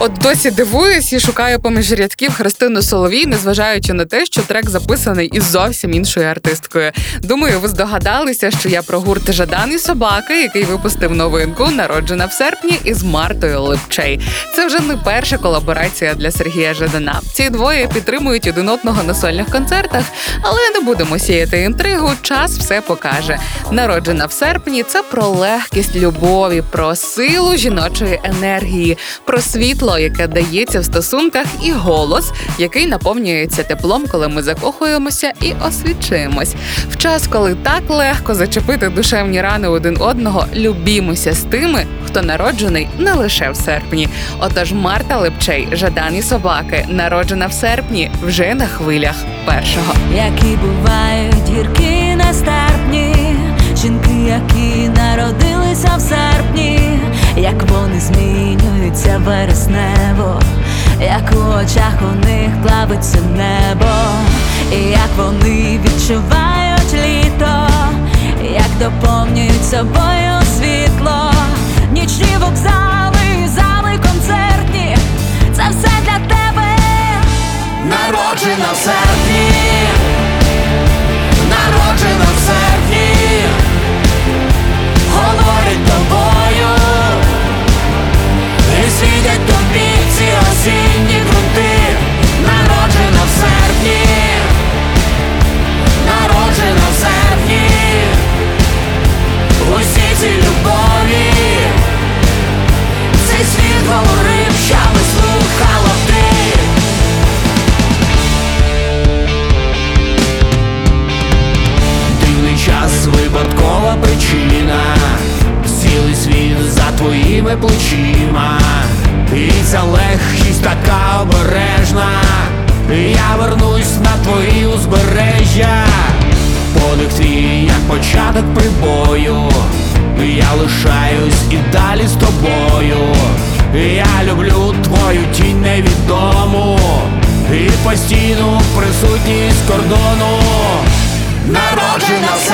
От досі дивуюсь і шукаю поміж рядків Христину Соловій, незважаючи на те, що трек записаний із зовсім іншою артисткою. Думаю, ви здогадалися, що я про гурт Жадан і собаки, який випустив новинку, народжена в серпні із Мартою Липчей. Це вже не перша колаборація для Сергія Жадана. Ці двоє підтримують один одного на сольних концертах, але не будемо сіяти інтригу. Час все покаже. Народжена в серпні це про легкість любові, про силу жіночої енергії, про світло, яке дається в стосунках, і голос, який наповнюється теплом, коли ми закохуємося і освічуємось. В час, коли так легко зачепити душевні рани один одного, любімося з тими, хто народжений не лише в серпні. Отож, Марта Липчей, Жадан і собаки, народжена в серпні, вже на хвилях першого. які бувають гіркі нестерпні, жінки, які народилися в серпні, як вони змінюються у них плавиться небо, і як вони відчувають літо, як доповнюють собою світло, нічні вокзали, зали концертні, це все для тебе. Народжена в за твоїми плечима, і ця легкість така обережна, я вернусь на твої узбережжя, подих твій, як початок прибою, я лишаюсь і далі з тобою. Я люблю твою тінь невідому. І постійну присутність кордону. Народжена в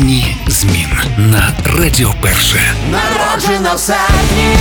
Пісні змін на Радіо Перше. Народжена в серпні,